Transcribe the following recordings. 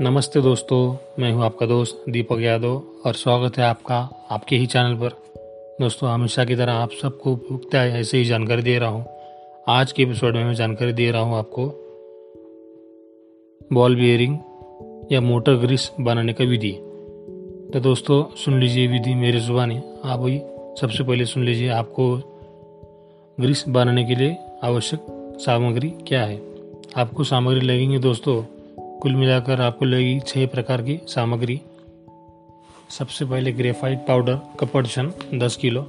नमस्ते दोस्तों, मैं हूँ आपका दोस्त दीपक यादव और स्वागत है आपका, आपके ही चैनल पर। दोस्तों, हमेशा की तरह आप सबको पुख्ता ऐसे ही जानकारी दे रहा हूँ। आज के एपिसोड में मैं जानकारी दे रहा हूँ आपको बॉल बियरिंग या मोटर ग्रीस बनाने का विधि। तो दोस्तों, सुन लीजिए विधि मेरे जुबानी। आप वही सबसे पहले सुन लीजिए आपको ग्रीस बनाने के लिए आवश्यक सामग्री क्या है। आपको सामग्री लगेंगे दोस्तों कुल मिलाकर आपको लगेगी छः प्रकार की सामग्री। सबसे पहले ग्रेफाइट पाउडर का पर्सन दस किलो।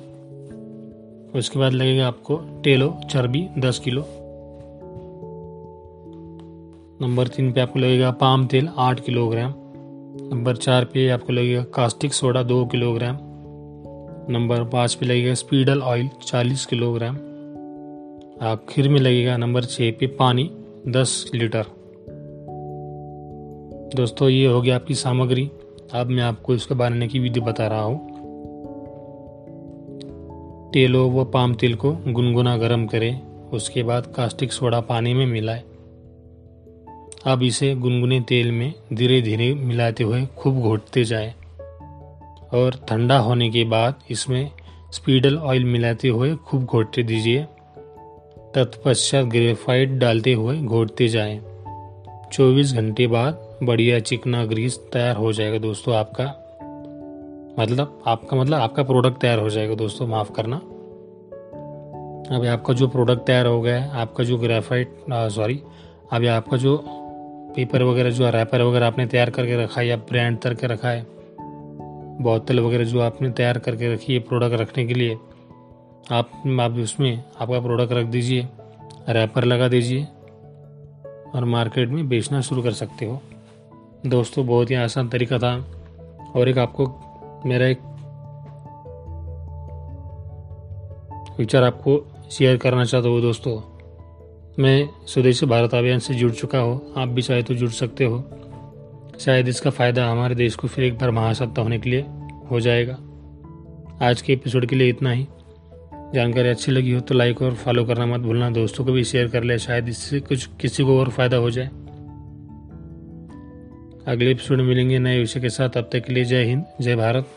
उसके बाद लगेगा आपको टेलो, चर्बी, दस किलो। नंबर तीन पे आपको लगेगा पाम तेल, आठ किलोग्राम। नंबर चार पे आपको लगेगा कास्टिक सोडा दो किलोग्राम। नंबर पाँच पे लगेगा स्पीडल ऑयल चालीस किलोग्राम। आखिर में लगेगा नंबर छः पे पानी, दस लीटर। दोस्तों, ये हो गया आपकी सामग्री। अब मैं आपको इसको बनाने की विधि बता रहा हूँ। तेलो व पाम तेल को गुनगुना गर्म करें, उसके बाद कास्टिक सोडा पानी में मिलाए। अब इसे गुनगुने तेल में धीरे धीरे मिलाते हुए खूब घोटते जाए और ठंडा होने के बाद इसमें स्पीडल ऑयल मिलाते हुए खूब घोटते दीजिए। तत्पश्चात ग्रेफाइट डालते हुए घोटते जाएँ। 24 घंटे बाद बढ़िया चिकना ग्रीस तैयार हो जाएगा दोस्तों आपका। मतलब आपका मतलब आपका प्रोडक्ट तैयार हो जाएगा दोस्तों, माफ़ करना। अभी आपका जो प्रोडक्ट तैयार हो गया है, आपका जो ग्रेफाइट सॉरी अभी आपका जो पेपर वगैरह, जो रैपर वगैरह आपने तैयार करके रखा है या ब्रांड करके रखा है बोतल वगैरह जो आपने तैयार करके रखी है प्रोडक्ट रखने के लिए, आप आप उसमें आपका प्रोडक्ट रख दीजिए रैपर लगा दीजिए और मार्केट में बेचना शुरू कर सकते हो। दोस्तों बहुत ही आसान तरीका था और एक आपको, मेरा एक विचार आपको शेयर करना चाहता हूँ दोस्तों। मैं स्वदेशी भारत अभियान से जुड़ चुका हूँ। आप भी चाहे तो जुड़ सकते हो। शायद इसका फ़ायदा हमारे देश को फिर एक बार महासत्ता होने के लिए हो जाएगा। आज के एपिसोड के लिए इतना ही। जानकारी अच्छी लगी हो तो लाइक और फॉलो करना मत भूलना। दोस्तों को भी शेयर कर ले। शायद इससे कुछ, किसी को और फ़ायदा हो जाए। अगले एपिसोड में मिलेंगे नए विषय के साथ। अब तक के लिए जय हिंद, जय भारत।